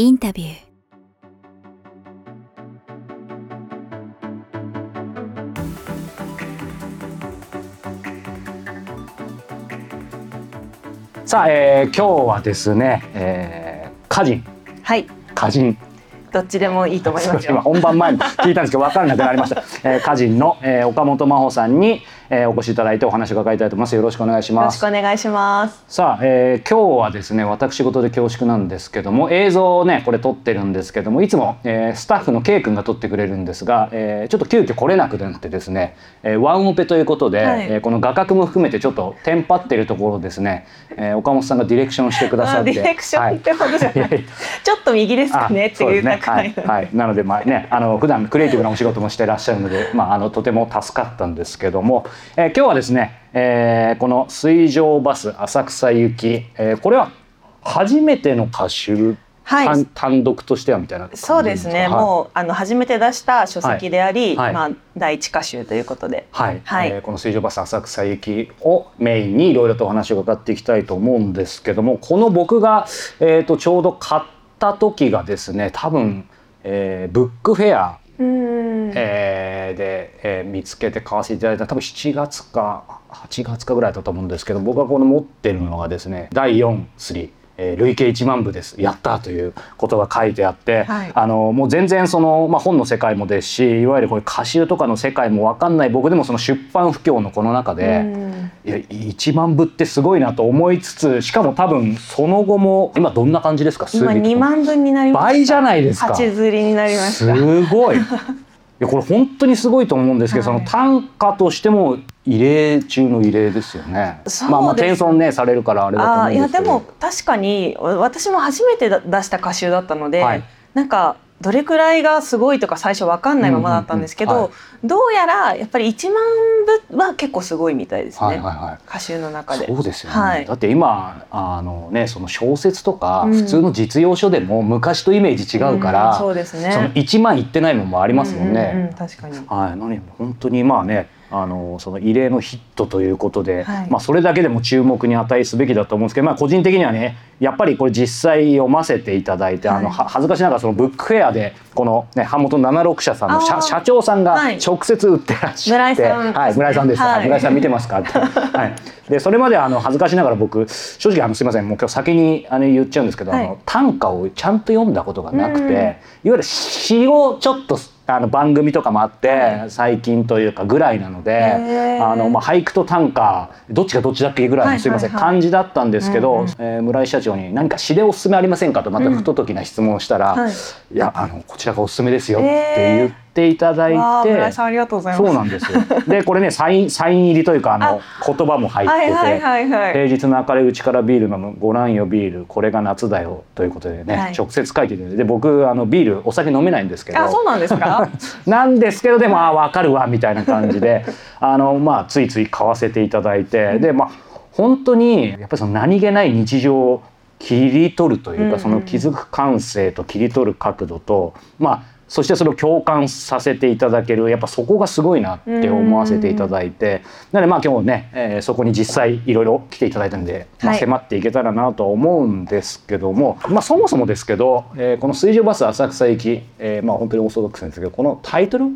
インタビュー。さあ、えー、今日はですね、えー、歌人。はい。歌人。どっちでもいいと思います 今よ本番前に聞いたんですけど分からなくなりました、えー、歌人の、えー、岡本真帆さんに、えー、お越しいただいてお話を伺いたいと思います。よろしくお願いしよろしますくお願いします。さあ、えー、今日はですね私事で恐縮なんですけども映像をねこれ撮ってるんですけどもいつも、えー、スタッフの K 君が撮ってくれるんですが、えー、ちょっと急遽来れなくなってですね、えー、ワンオペということで、はい。えーこの画角も含めてちょっとテンパってるところをですね、えー、岡本さんがディレクションしてくださってあディレクションってほどじゃない、いやい。やちょっと右ですかねあっていうねはい、はい、なのでまあねあの普段クリエイティブなお仕事もしてらっしゃるので、まあ、あのとても助かったんですけども、えー今日はですね、えーこの水上バス浅草行き、えーこれは初めての歌手、はい。単単独としてはみたいなそうですね、かもうあの初めて出した書籍であり、はい。はい。まあ第一歌集ということで。はい、はい。えーこの水上バス浅草行きをメインにいろいろとお話を伺っていきたいと思うんですけどもこの僕が、えー、とちょうど買った時がですね多分、えーブックフェアえーで、えー見つけて買わせていただいた。多分7月か8月かぐらいだったと思うんですけど僕がこの持ってるのがですね第4スえー累計1万部です。やったということが書いてあって、はい。あのもう全然その、まあ、本の世界もですしいわゆるこれ歌集とかの世界も分かんない。僕でもその出版不況のこの中で、うんいや1万部ってすごいなと思いつつしかも多分その後も今どんな感じですか？今2万分になりました。倍じゃないですか。八釣りになりました。すごい。いやこれ本当にすごいと思うんですけど、はい。その単価としても異例中の異例ですよね。そうです。まあまあ謙遜ねされるからあれだと思うんですけど。でも確かに私も初めてだ出した歌集だったので、はい。なんかどれくらいがすごいとか最初わかんないままだったんですけど、うんうんうんどうやらやっぱり1万部は結構すごいみたいですね、はいはいはい。歌集の中で。そうですよね、はいだって今あのねその小説とかうん普通の実用書でも昔とイメージ違うから、んそうですね。その1万いってないのもありますもんね。うんうんうん確かに。はい、なので本当にまあねあのその異例のヒットということで、はい。まあ、それだけでも注目に値すべきだと思うんですけど、まあ、個人的にはねやっぱりこれ実際読ませていただいて、あのはいは恥ずかしながらそのブックフェアでこの、ね、版元76社さんの社社長さんがはい。直接売ってらっしゃって、はい、村井さんです、はい。村井さん見てますか？って、はい、でそれまであの恥ずかしながら僕正直あのすいませんもう今日先にあの言っちゃうんですけど、あはい。の短歌をちゃんと読んだことがなくて、うん。いわゆる詩をちょっとあの番組とかもあって、最近というかぐらいなのであの、まあ、俳句と短歌どっちがどっちだっけぐらいの、はいすいません、感じだったんですけど、えー村井社長に「何か詩でおすすめありませんか?」とまた不届きな質問をしたら「はい。い、やあのこちらがおすすめですよ」って言っていただいて。村井さんありがとうございます。そうなんですよ。でこれねサインサイン入りというかあの言葉も入ってて、はいはいはいはい。平日の明るいうちからビール飲むご覧よビールこれが夏だよということでね、はい直接書いてるんでで僕あのビールお酒飲めないんですけどあそうなんですか？なんですけどでもあ分かるわみたいな感じであの、まあ、ついつい買わせていただいてでまあ本当にやっぱりその何気ない日常を切り取るというか、うんうんその気づく感性と切り取る角度とまあそしてそれを共感させていただけるやっぱそこがすごいなって思わせていただいてなのでまあ今日ね、えーそこに実際いろいろ来ていただいたんで、まあ、はい。迫っていけたらなとは思うんですけども、まあ、そもそもですけど、えーこの水上バス浅草行き、えーまあ本当にオーソドックスですけどこのタイトル？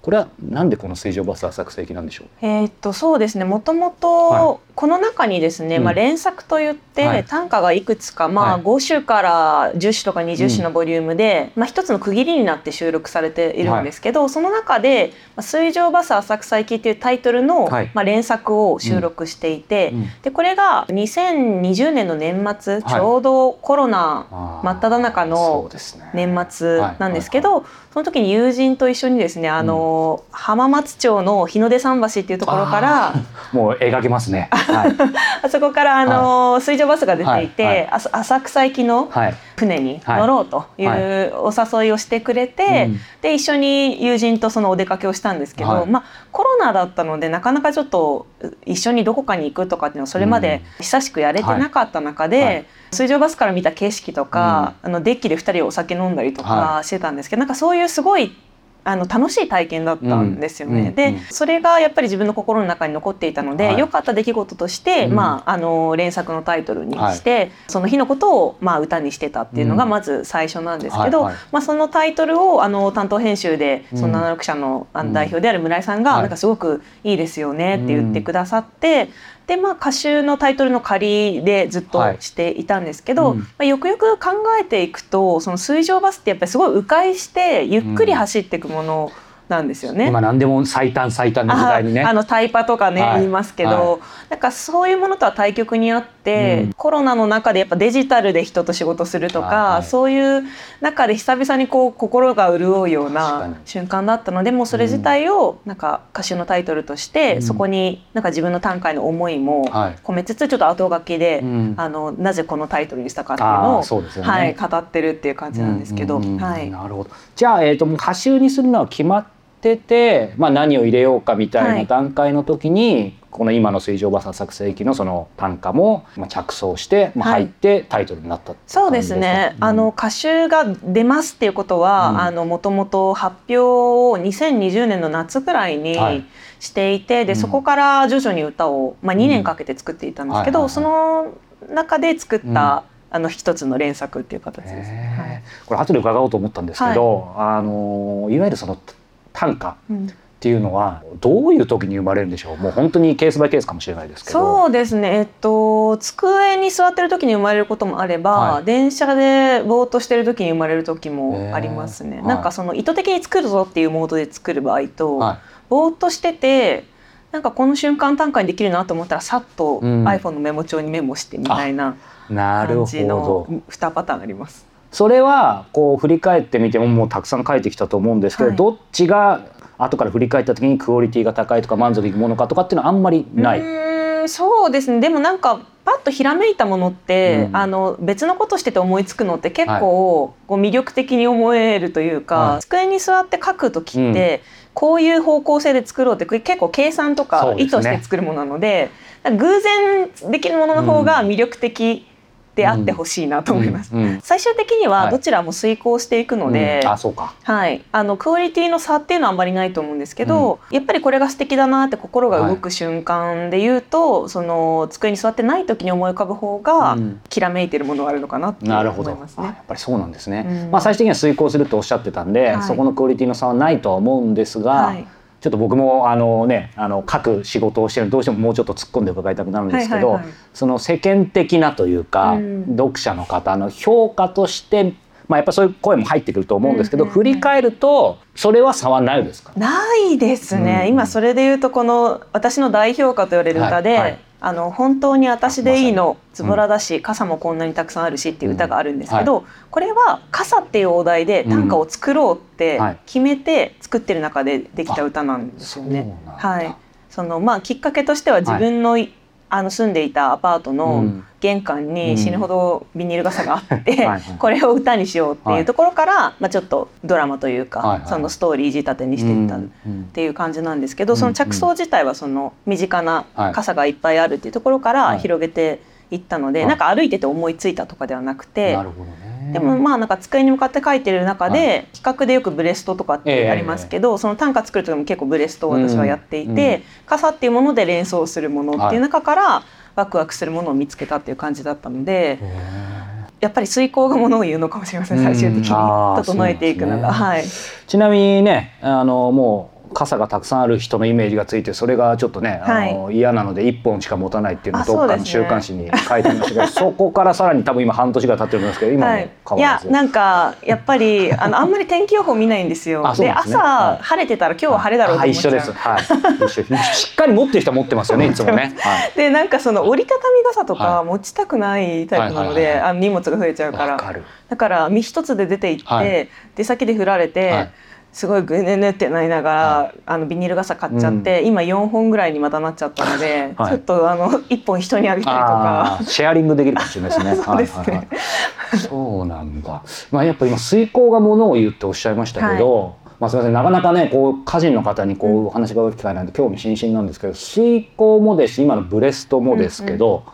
これはなんでこの水上バス浅草行きなんでしょう？えーっとそうですね。もともはい。とこの中にですね、うん。まあ、連作といって、はい。短歌がいくつか、まあはい。5首から10首とか20首のボリュームで、まあ、一つの区切りになって収録されているんですけど、その中で「まあ水上バス浅草行き」っていうタイトルの、はい。まあ、連作を収録していて、うん。でこれが2020年の年末、はい。ちょうどコロナ真っ只中の年末なんですけど、その時に友人と一緒にですねあの、浜松町の日の出桟橋っていうところからもう描けますね はい、あそこからあの、水上バスが出ていて、はい。浅草行きのはい。船に乗ろうといはうお誘いをしてくれて、うん。で一緒に友人とそのお出かけをしたんですけど、はい。まあコロナだったのでなかなかちょっと一緒にどこかに行くとかっていうのはそれまで久しくやれてなかった中で、水上バスから見た景色とか、あのデッキで2人でお酒飲んだりとかはしてたんですけど、なんかそういうすごいあの楽しい体験だったんですよね。うん。うん。でそれがやっぱり自分の心の中に残っていたので、はい。良かった出来事として、うん。まあ、あの連作のタイトルにして、その日のことを、まあ、歌にしてたっていうのがうん。まず最初なんですけど、はいはい。まあ、そのタイトルをあの担当編集でその76社の代表である村井さんが、はい。なんかすごくいいですよねって言ってくださって。でまあ、歌集のタイトルの仮でずっとしていたんですけど、はいうん。まあ、よくよく考えていくとその水上バスってやっぱりすごい迂回してゆっくり走っていくものなんですよね。今何でも最短最短の時代にね。ああのタイパとかね、はい。言いますけど、はなんかそういうものとは対極にあって、うん。コロナの中でやっぱデジタルで人と仕事するとか、はいはい。そういう中で久々にこう心が潤うような瞬間だったのでもうそれ自体をなんか歌手のタイトルとして、うん。そこになんか自分の短歌への思いもはい。込めつつちょっと後書きで、うん。あのなぜこのタイトルにしたかっていうあのをね。はい、語ってるっていう感じなんですけど、はい、なるほど。じゃあ、えー、と歌集にするのは決まってて、まあ、何を入れようかみたいはない段階の時に、この今の水上バス浅草駅のその単価もまあ着想して、まあ、はい入ってタイトルになったってそうですね。うん。あの歌集が出ますっていうことは、うん。あのもともと発表を2020年の夏くらいにはい。していて、でうん。そこから徐々に歌をまあ2年かけて作っていたんですけど、その中で作った、うん。あの一つの連作っていう形です。へー。これ後で伺おうと思ったんですけど、あのいわゆるその単価はいうん。っていうのはどういう時に生まれるんでしょう？もう本当にケースバイケースかもしれないですけど。そうですね、えっと、机に座ってる時に生まれることもあれば、はい。電車でぼーっとしてる時に生まれる時もありますね。へーなんかその意図的に作るぞっていうモードで作る場合と、はぼーっとしててなんかこの瞬間単価にできるなと思ったらさっとうん。iPhone のメモ帳にメモしてみたいな感じのど2パターンあります。それはこう振り返ってみてももうたくさん書いてきたと思うんですけど、はい。どっちが後から振り返った時にクオリティが高いとか満足いくものかとかっていうのはあんまりなうい。ーんそうですね。でもなんかパッとひらめいたものって、うん。あの別のことしてて思いつくのって結構、こう魅力的に思えるというか、はい。机に座って書く時って、こういう方向性で作ろうって結構計算とそか意図して作るものなので偶然できるものの方が魅力的であってほしいなと思います。うんうん。最終的にははい。どちらも遂行していくので、うん。あそうか。はい、あのクオリティの差っていうのはあんまりないと思うんですけど、やっぱりこれが素敵だなって心が動く瞬間で言うと、その机に座ってない時に思い浮かぶ方が、うん。きらめいてるものがあるのかなってなるほど、思いますね。あやっ。ぱりそうなんですね、うん。まあ最終的には遂行するとおっしゃってたんで、はい。そこのクオリティの差はないとは思うんですが、はい、ちょっと僕もあのねあの書く仕事をしてるどうしてももうちょっと突っ込んで伺いたくなるんですけど、その世間的なというか、うん。読者の方の評価としてまあやっぱそういう声も入ってくると思うんですけど、振り返るとそれは差はないですか、ないですね、うん。今それで言うとこの私の代表歌と言われる歌で「はいはいあの本当に私でいいのあズボラだし、傘もこんなにたくさんあるし」っていう歌があるんですけど、これは「傘」っていうお題で短歌を作ろうってはい。決めて作ってる中でできた歌なんですよね。はい、そのまあきっかけとしては自分の,、あの住んでいたアパートうのん。玄関に死ぬほどビニール傘があって、これを歌にしようっていうところから、まあ、ちょっとドラマというか、そのストーリー仕立てにしていった。っていう感じなんですけど、うん。その着想自体はその身近なはい傘がいっぱいあるっていうところからはい。広げていったので、はい。なんか歩いてて思いついたとかではなくて、なるほどねでもまあなんか机に向かって書いてる中で、は企画でよくブレストとかってありますけど、その短歌作る時も結構ブレストを私はやっていて、うん傘っていうもので連想するものっていう中から、ワクワクするものを見つけたっていう感じだったのでへやっぱり遂行がものを言うのかもしれません最終的に整えていくのが、はい。ーちなみにねあのもう傘がたくさんある人のイメージがついてそれがちょっとね、あの嫌なので1本しか持たないっていうのをあどっかの週刊誌に書いてありましたけど そ,、こからさらに多分今半年が経ってるんですけど今もはい、変わらず、いやなんかやっぱりあのあんまり天気予報見ないんですよ。ですね。朝、はい。晴れてたら今日は晴れだろうとあ思っちゃう。一緒です、はい、一緒。しっかり持ってる人は持ってますよねいつもね、はい、でなんかその折りたたみ傘とはか持ちたくないタイプなのはいはいはいで荷物が増えちゃうから。だから身一つで出て行って、はい。出先で振られて、はいすごいぐねねってなりながら、はあのビニール傘買っちゃって、今4本ぐらいにまたなっちゃったので、はい。ちょっとあの1本人にあげたりとあかー。シェアリングできるかもしれないですね。そうですね。はいはいはい。そうなんだ。まあやっぱ今遂行がものを言うっておっしゃいましたけど、まあすみません。なかなかねこう歌人の方にこうお話が伺う機会なんで興味津々なんですけど、遂行もですし今のブレストもですけど、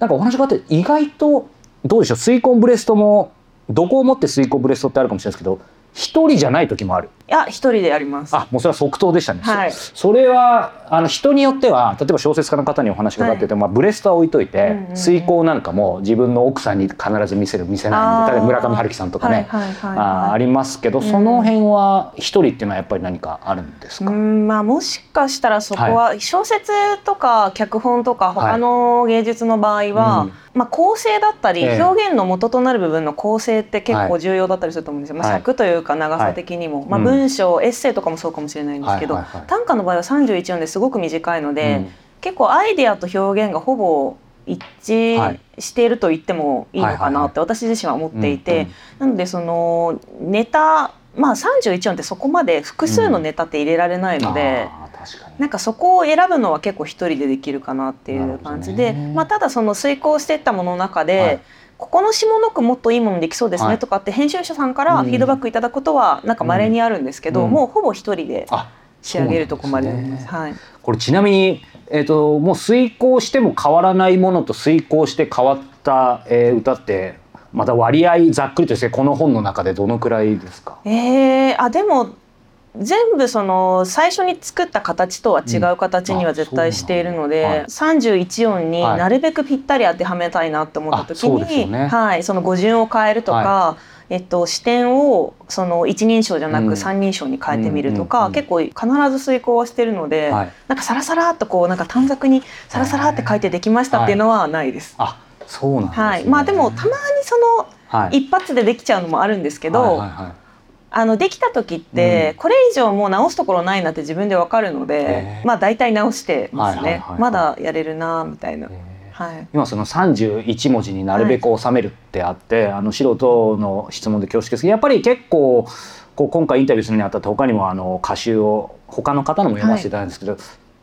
なんかお話があって意外とどうでしょう？遂行ブレストもどこをもって遂行ブレストってあるかもしれないですけど。一人じゃない時もある。いや一人でやります。あもうそれは即答でしたね、はい。そそれはあの人によっては例えば小説家の方にお話がかかってて、まあ、ブレストは置いといて、うんうんうん。遂行なんかも自分の奥さんに必ず見せる見せないみたいな村上春樹さんとかね、はいはいはいはい。あーありますけど、うん。その辺は一人っていうのはやっぱり何かあるんですうか、んまあもしかしたらそこは小説とか脚本とか他の芸術の場合は、うん。まあ構成だったりええ。表現の元となる部分の構成って結構重要だったりすると思うんですよ。まあはい。尺というか長さ的にも、まあうん文章、エッセイとかもそうかもしれないんですけど、はいはいはい。短歌の場合は31音ですごく短いので、うん。結構アイデアと表現がほぼ一致していると言ってもいいのかなって私自身は思っていて、なのでそのネタまあ31音ってそこまで複数のネタって入れられないので。あー確かに。なんかそこを選ぶのは結構一人でできるかなっていう感じで、ね。まあ、ただその遂行していったものの中で、はいここの下の句もっといいものできそうですはい。ねとかって編集者さんからうん。フィードバックいただくことはなんか稀にあるんですけど、うん。もうほぼ一人であ仕上げるとこまでねはい、これちなみに、えー、ともう遂行しても変わらないものと遂行して変わった、えー歌ってまた割合ざっくりとしてこの本の中でどのくらいですか？えー、あでも全部その最初に作った形とは違う形には絶対しているので、うんあ31音にはい。なるべくぴったり当てはめたいなと思った時に、ね。はい、その語順を変えるとか、はえっと、視点をその一人称じゃなうん。く三人称に変えてみるとか、うん結構必ず遂行はしてるので、はい。なんかサラサラっとこうなんか短冊にサラサラって書いてできましたっていうのはないです。あそうなんです、ね。はい、まあでもたまにそのはい。一発でできちゃうのもあるんですけど、はいはいはいあのできた時って、うん。これ以上もう直すところないなって自分でわかるので、まあ大体直してますね、はいはいはいはい。まだやれるなみたいな、えはい。今その31文字になるべく収めるってあって、あの素人の質問で恐縮ですけどやっぱり結構こう今回インタビューするにあたって他にもあの歌集を他の方のも読ませていただいたんですけど、い、わ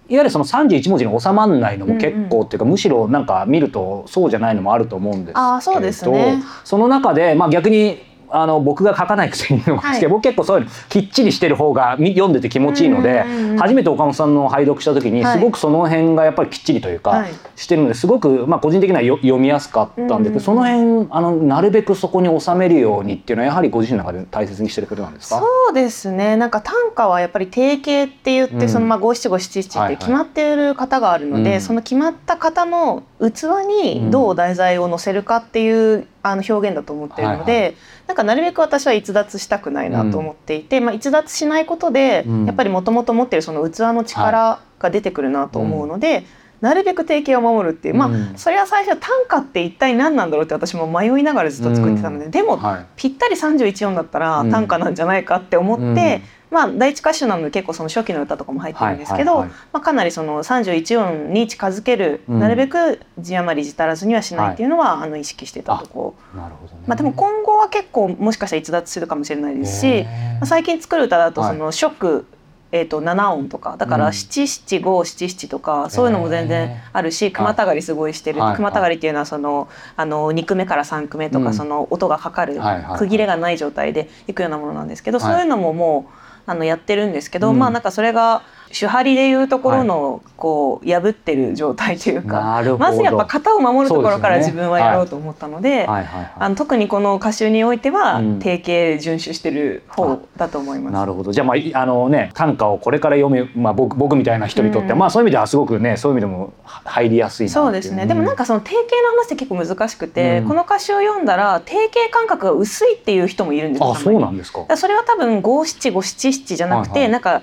ゆるその31文字に収まらないのも結構っていうか、むしろなんか見るとそうじゃないのもあると思うんですけどあーそうですね。その中で、まあ、逆にあの僕が書かないくせに言うのもですけど、はい僕結構そういうのきっちりしてる方がみ読んでて気持ちいいので、うんうんうん初めて岡本さんの拝読した時にはい。すごくその辺がやっぱりきっちりというか、はい。してるのですごく、まあ、個人的にはよ読みやすかったんでうんうんその辺あのなるべくそこに収めるようにっていうのはやはりご自身の中で大切にしてることなんですか？そうですね。なんか短歌はやっぱり定型って言って、うん。そのまあ五七五七七って決まっている方があるので、うん。その決まった方の器にどう題材を載せるかっていうあの表現だと思っているので、はいなんかなるべく私は逸脱したくないなと思っていて、まあ、逸脱しないことで、うん。やっぱりもともと持っているその器の力が出てくるなと思うので。なるべく定型を守るっていうまあ、うんそれは最初短歌って一体何なんだろうって私も迷いながらずっと作ってたので、でもはい。ぴったり31音だったらうん短歌なんじゃないかって思って、うんまあ第一歌手なので結構その初期の歌とかも入ってるんですけど、まあ、かなりその31音に近づける、うん。なるべく字余り字足らずにはしないっていうのは、あの意識してたとこ、なるほどね。まあ、でも今後は結構もしかしたら逸脱するかもしれないですし、まあ最近作る歌だとはい。その初句、えー、と7音とかだからうん。七七五七七とかそういうのも全然あるし熊たがりすごいしてる。はい熊たがりっていうのはそのあの2句目から3句目とうん。かその音がかかる区切れがない状態でいくようなものなんですけどはい。そういうのももうあのやってるんですけどうん。まあなんかそれが手張りでいうところのこう破ってる状態というかまずやっぱ型を守るところから自分はやろうと思ったので。あの特にこの歌集においては定型遵守してる方だと思います。なるほどじゃあまああのね短歌をこれから読む、まあ、僕僕みたいな人にとって、まあそういう意味ではすごくねそういう意味でも入りやすいそうですね、でもなんかその定型の話って結構難しくて、この歌詞を読んだら定型感覚が薄いっていう人もいるんですよあそうなんですかそれは多分五七五七七じゃなくて、はいはいなんか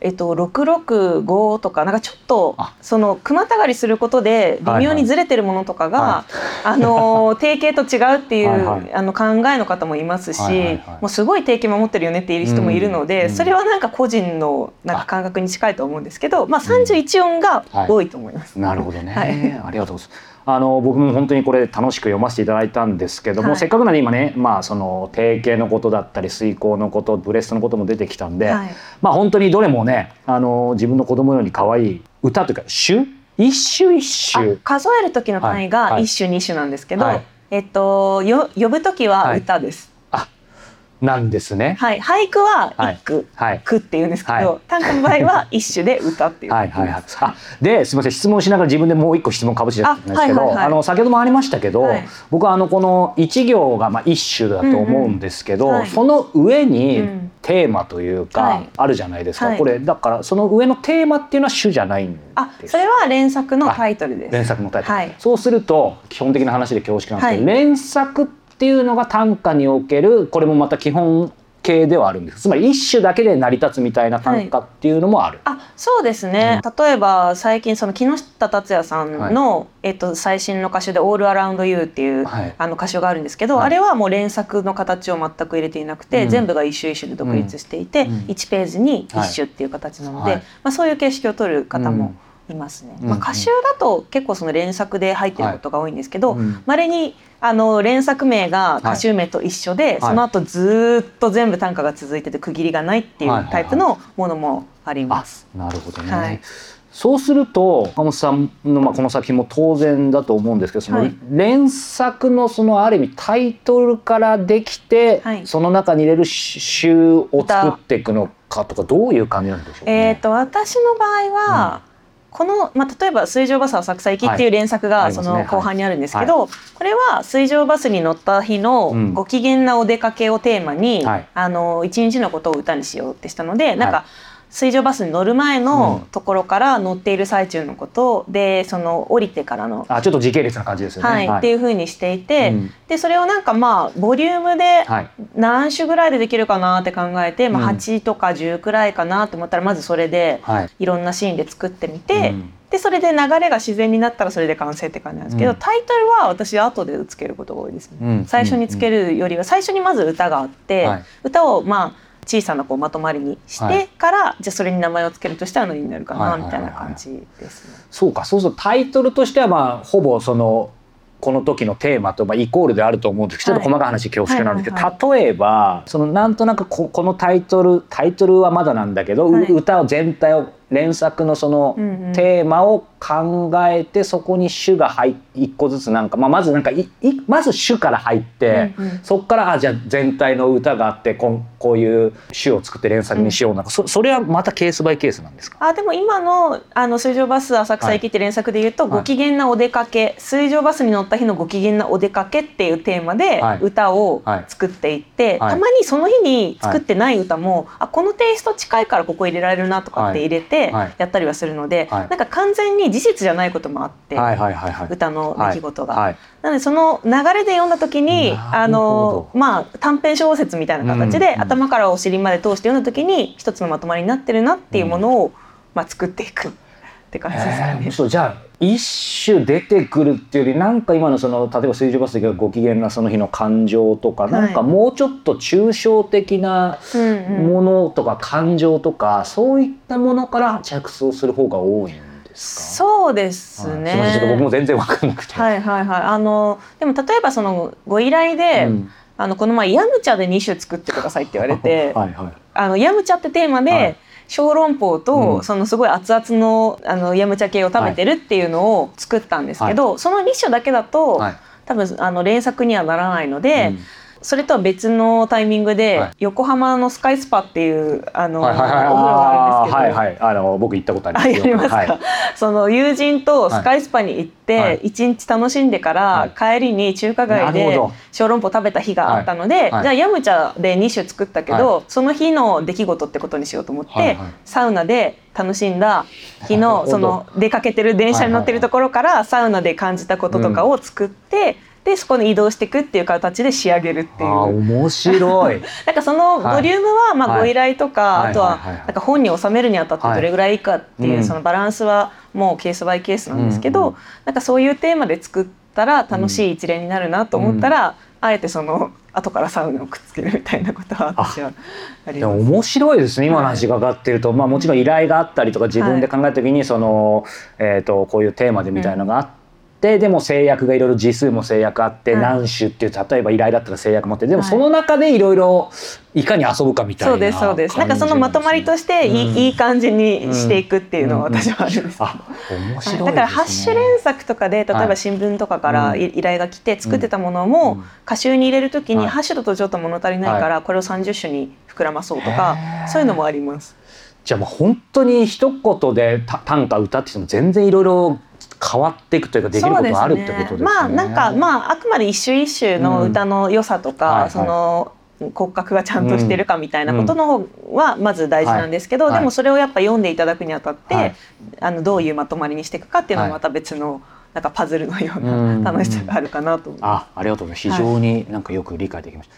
えっと、665とかなんかちょっとあ。その熊たがりすることで微妙にずれてるものとかが、はあの 定型と違うっていうあの考えの方もいますし、もうすごい定型守ってるよねっていう人もいるので、うん。それはなんか個人のなんか感覚に近いと思うんですけど、まあ、31音が多いと思います。なるほどね、はい。ありがとうございます。あの僕も本当にこれ楽しく読ませていただいたんですけども、はい。せっかくなんで今ね、まあ、その定型のことだったり遂行のことブレストのことも出てきたんで、はい。まあ本当にどれもねあの自分の子供のように可愛い歌というか詩一首一あ首数える時の単位が一首二首なんですけど、はい。えっとよ呼ぶ時は歌です。なんですね。はい、俳句ははい。一句、はい。句って言うんですけど、はい。短歌の場合は一首で歌っていう。はいはいはい。あですみません。質問しながら自分でもう一個質問かぶせちゃったんですけど、あ,、あはいはいはい。の先ほどもありましたけど、はい。僕はあのこの一行がまあ一首だと思うんですけど、うんうんはい。その上に、うん。テーマというか、はい。あるじゃないですか、はい。これだからその上のテーマっていうのは主じゃないんですあそれは連作のタイトルです。連作のタイトル、はい。そうすると基本的な話で恐縮なんですけど、は連作っていうのが短歌におけるこれもまた基本形ではあるんです。つまり一種だけで成り立つみたいな短歌っていうのもある、あそうですね、例えば最近その木下達也さんの、えっと、最新の歌手で「オールアラウンドユーっていう、はい。あの歌手があるんですけど、はい。あれはもう連作の形を全く入れていなくて、うん。全部が一種一種で独立していて、うん。1ページに一種っていう形なので、はい。まあ、そういう形式を取る方もいますね。うんまあ、歌集だと結構その連作で入ってることが多いんですけど、はい。うん。まれにあの連作名が歌集名と一緒で、い。その後ずーっと全部短歌が続いてて区切りがないっていうタイプのものもあります。あなるほどね、はい。そうすると岡本さんの、まあ、この作品も当然だと思うんですけどそのはい。連作のそのある意味タイトルからできて、はい。その中に入れる詩を作っていくのかとかどういう感じなんでしょうか、ね。えー、と私の場合は、この、まあ、例えば「水上バスは浅草行き」っていう連作はい。あがその後半にあるんですけど、これは水上バスに乗った日のうん。ご機嫌なお出かけをテーマに、はい。あの一日のことを歌にしようってしたのでなんはか水上バスに乗る前うん。のところから乗っている最中のことでその降りてからの。あちょっと時系列な感じですよね。はいっていう風にしていて、うん。でそれをなんかまあボリュームではい。何種ぐらいでできるかなって考えて、まあ、うん。8とか10くらいかなと思ったらまずそれではい。いろんなシーンで作ってみて、うん。でそれで流れが自然になったらそれで完成って感じなんですけど、うん。タイトルは私後でつけることが多いですね、うん。最初につけるよりは最初にまず歌があって、はい。歌をまあ小さなこうまとまりにしはい。てから、じゃあそれに名前をつけるとしたら何になるかはいははいない。みたいな感じですね。そうかそうするとタイトルとしてはまあほぼそのこの時のテーマとまあイコールであると思うんですけど、はい。ちょっと細かい話恐縮なんですけど、はい例えばそのなんとなくここのタイトルタイトルはまだなんだけど、うはい。歌を全体を連作のそのうんうん。テーマを考えてそこに主が入っ一個ずつなんか、まあ、まずなんかいいまず主から入って、うんうん。そこからあじゃあ全体の歌があってこんこういう主を作って連作にしようなんか、そそれはまたケースバイケースなんですか？あでも今のあの水上バス浅草行きって連作で言うと、はい。ご機嫌なお出かけ水上バスに乗った日のご機嫌なお出かけっていうテーマではい。歌をはい作っていって、はい。たまにその日に作ってない歌も、あこのテイスト近いからここ入れられるなとかって入れてはい。やったりはするので、はい。なんか完全に事実じゃないこともあって、はいはいはいはい。歌の出来事が。はい。なのでその流れで読んだ時にあのまあ短編小説みたいな形で、うん頭からお尻まで通して読んだ時に一つのまとまりになってるなっていうものを、まあ、作っていくって感じですかね。そうじゃあ一種出てくるっていうよりなんか今のその例えば水上バスでご機嫌なその日の感情とか、はいなんかもうちょっと抽象的なうんうんものとか感情とか、そういったものから着想する方が多いんですか？そうですはいね。すいませんちょっと僕も全然わかんなくて。はいはいはい。あのでも例えばそのご依頼で、うんあのこの前ヤムチャで2種作ってくださいって言われて、はいはいあのヤムチャってテーマで、はい小籠包と、うん。そのすごい熱々のあのヤムチャ系を食べてるっていうのを作ったんですけど、その2種だけだと、はい。多分あの連作にはならないので、うんそれとは別のタイミングで、はい。横浜のスカイスパっていうあの、はいはいはい。お風呂があるんですけど。はいはい。あの僕行ったことありまあすか、はい。その友人とスカイスパに行っはい。て一日楽しんでから帰りに中華街で小籠包食べた日があったので、はい。じゃあヤムチャで2種作ったけど、その日の出来事ってことにしようと思って、はいはい。サウナで楽しんだ日のその出かけてる電車に乗ってるところからサウナで感じたこととかを作って、でそこに移動していくっていう形で仕上げるっていう。面白い。なんかそのボリュームはまはい。あご依頼とか、はいあとははい。はいはいなんか本に収めるにあたってどれぐらいいいかっていう、はいそのバランスはもうケースバイケースなんですけど、うんうんなんかそういうテーマで作ったら楽しい一連になるなと思ったら、あえてその後からサウナをくっつけるみたいなことは私はあります。面白いですね。今の話が上がってると、まあ、もちろん依頼があったりとか自分で考えた時にその、えー、とこういうテーマでみたいなのがあって、でも制約がいろいろ字数も制約あって、はい。何種っていう例えば依頼だったら制約持ってでもはい。その中でいろいろいかに遊ぶかみたいなそうですそうです。なんかそのまとまりとしていい,、うん。いい感じにしていくっていうのはうん私はあるん。ですけど。あ面白いですね。だからハッシュ連作とかで例えはいば新聞とかからうん。い依頼が来て作ってたものうん。も歌集に入れるときはい。にハッシュだとちょっと物足りないからこれを30種に膨らまそうとかへー。そういうのもあります。じゃあもう本当に一言でた短歌歌ってても全然いろいろ変わっていくというかできることがあるってことですね。まあなんかまああくまで一種一種の歌の良さとか、うんはいその骨格がちゃんとしてるかみたいなことの方はまず大事なんですけど、でもそれをやっぱ読んでいただくにあたって、あのどういうまとまりにしていくかっていうのはまた別の、なんかパズルのような楽しさがあるかなと思います。あありがとうございます。非常になんかよく理解できまし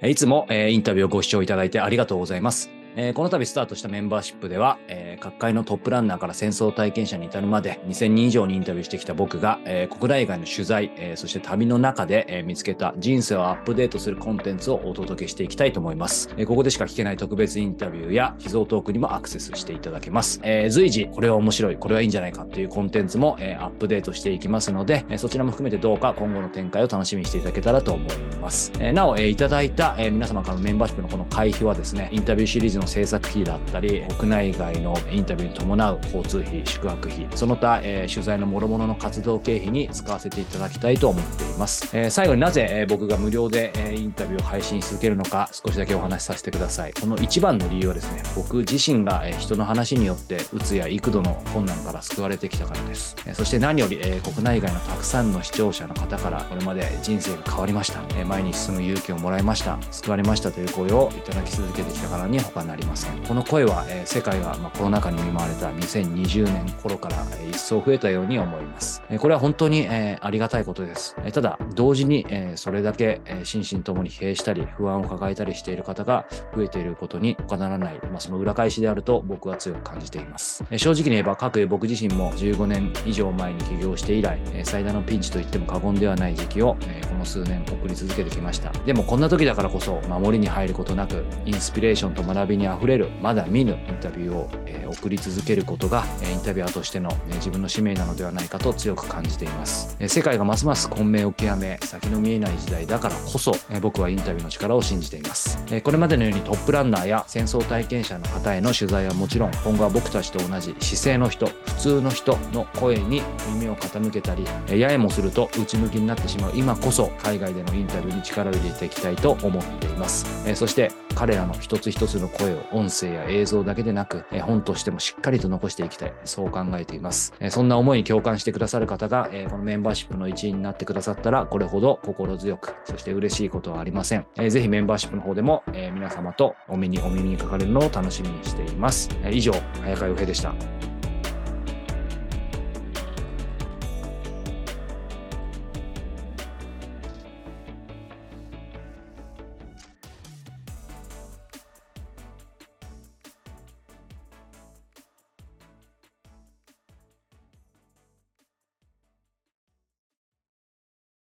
た。い、つも、えー、インタビューをご視聴いただいてありがとうございます。えー、この度スタートしたメンバーシップでは、えー、各界のトップランナーから戦争体験者に至るまで2000人以上にインタビューしてきた僕が、えー、国内外の取材、えそして旅の中で、え見つけた人生をアップデートするコンテンツをお届けしていきたいと思います。えここでしか聞けない特別インタビューや秘蔵トークにもアクセスしていただけます。え随時これは面白い、これはいいんじゃないかっていうコンテンツも、えアップデートしていきますので、えそちらも含めてどうか今後の展開を楽しみにしていただけたらと思います。えなお、えいただいた、え皆様からのメンバーシップのこの会費はですね、インタビューシリーズの制作費だったり国内外のインタビューに伴う交通費宿泊費その他、えー、取材の諸々の活動経費に使わせていただきたいと思っています、えー、最後になぜ、えー、僕が無料で、えインタビューを配信し続けるのか少しだけお話しさせてください。この一番の理由はですね僕自身が、え人の話によってうつや幾度の困難から救われてきたからです、えそして何より、え国内外のたくさんの視聴者の方からこれまで人生が変わりました、え前に進む勇気をもらいました。救われましたという声をいただき続けてきたからに他なりませんこの声は、え世界が、まコロナ禍に見舞われた2020年頃から、え一層増えたように思います。えこれは本当に、えありがたいことです。えただ、同時に、えそれだけ、え心身ともに疲弊したり、不安を抱えたりしている方が増えていることに他ならない、まあ、その裏返しであると僕は強く感じています。え正直に言えば、各僕自身も15年以上前に起業して以来、え最大のピンチと言っても過言ではない時期を、えこの数年送り続けてきました。でもこんな時だからこそ、守りに入ることなく、インスピレーションと学びに溢れる、まだ見ぬインタビューを、え送り続けることが、えインタビュアーとしての、え自分の使命なのではないかと強く感じています、え世界がますます混迷を極め先の見えない時代だからこそ、え僕はインタビューの力を信じています、えこれまでのようにトップランナーや戦争体験者の方への取材はもちろん今後は僕たちと同じ姿勢の人普通の人の声に耳を傾けたり、えややもすると内向きになってしまう今こそ海外でのインタビューに力を入れていきたいと思っています、えそして彼らの一つ一つの声を音声や映像だけでなく、え本としてもしっかりと残していきたい、そう考えています。えそんな思いに共感してくださる方が、えこのメンバーシップの一員になってくださったら、これほど心強く、そして嬉しいことはありません。えー、ぜひメンバーシップの方でも、え皆様とお目にお耳にかかれるのを楽しみにしています。え以上、早川洋平でした。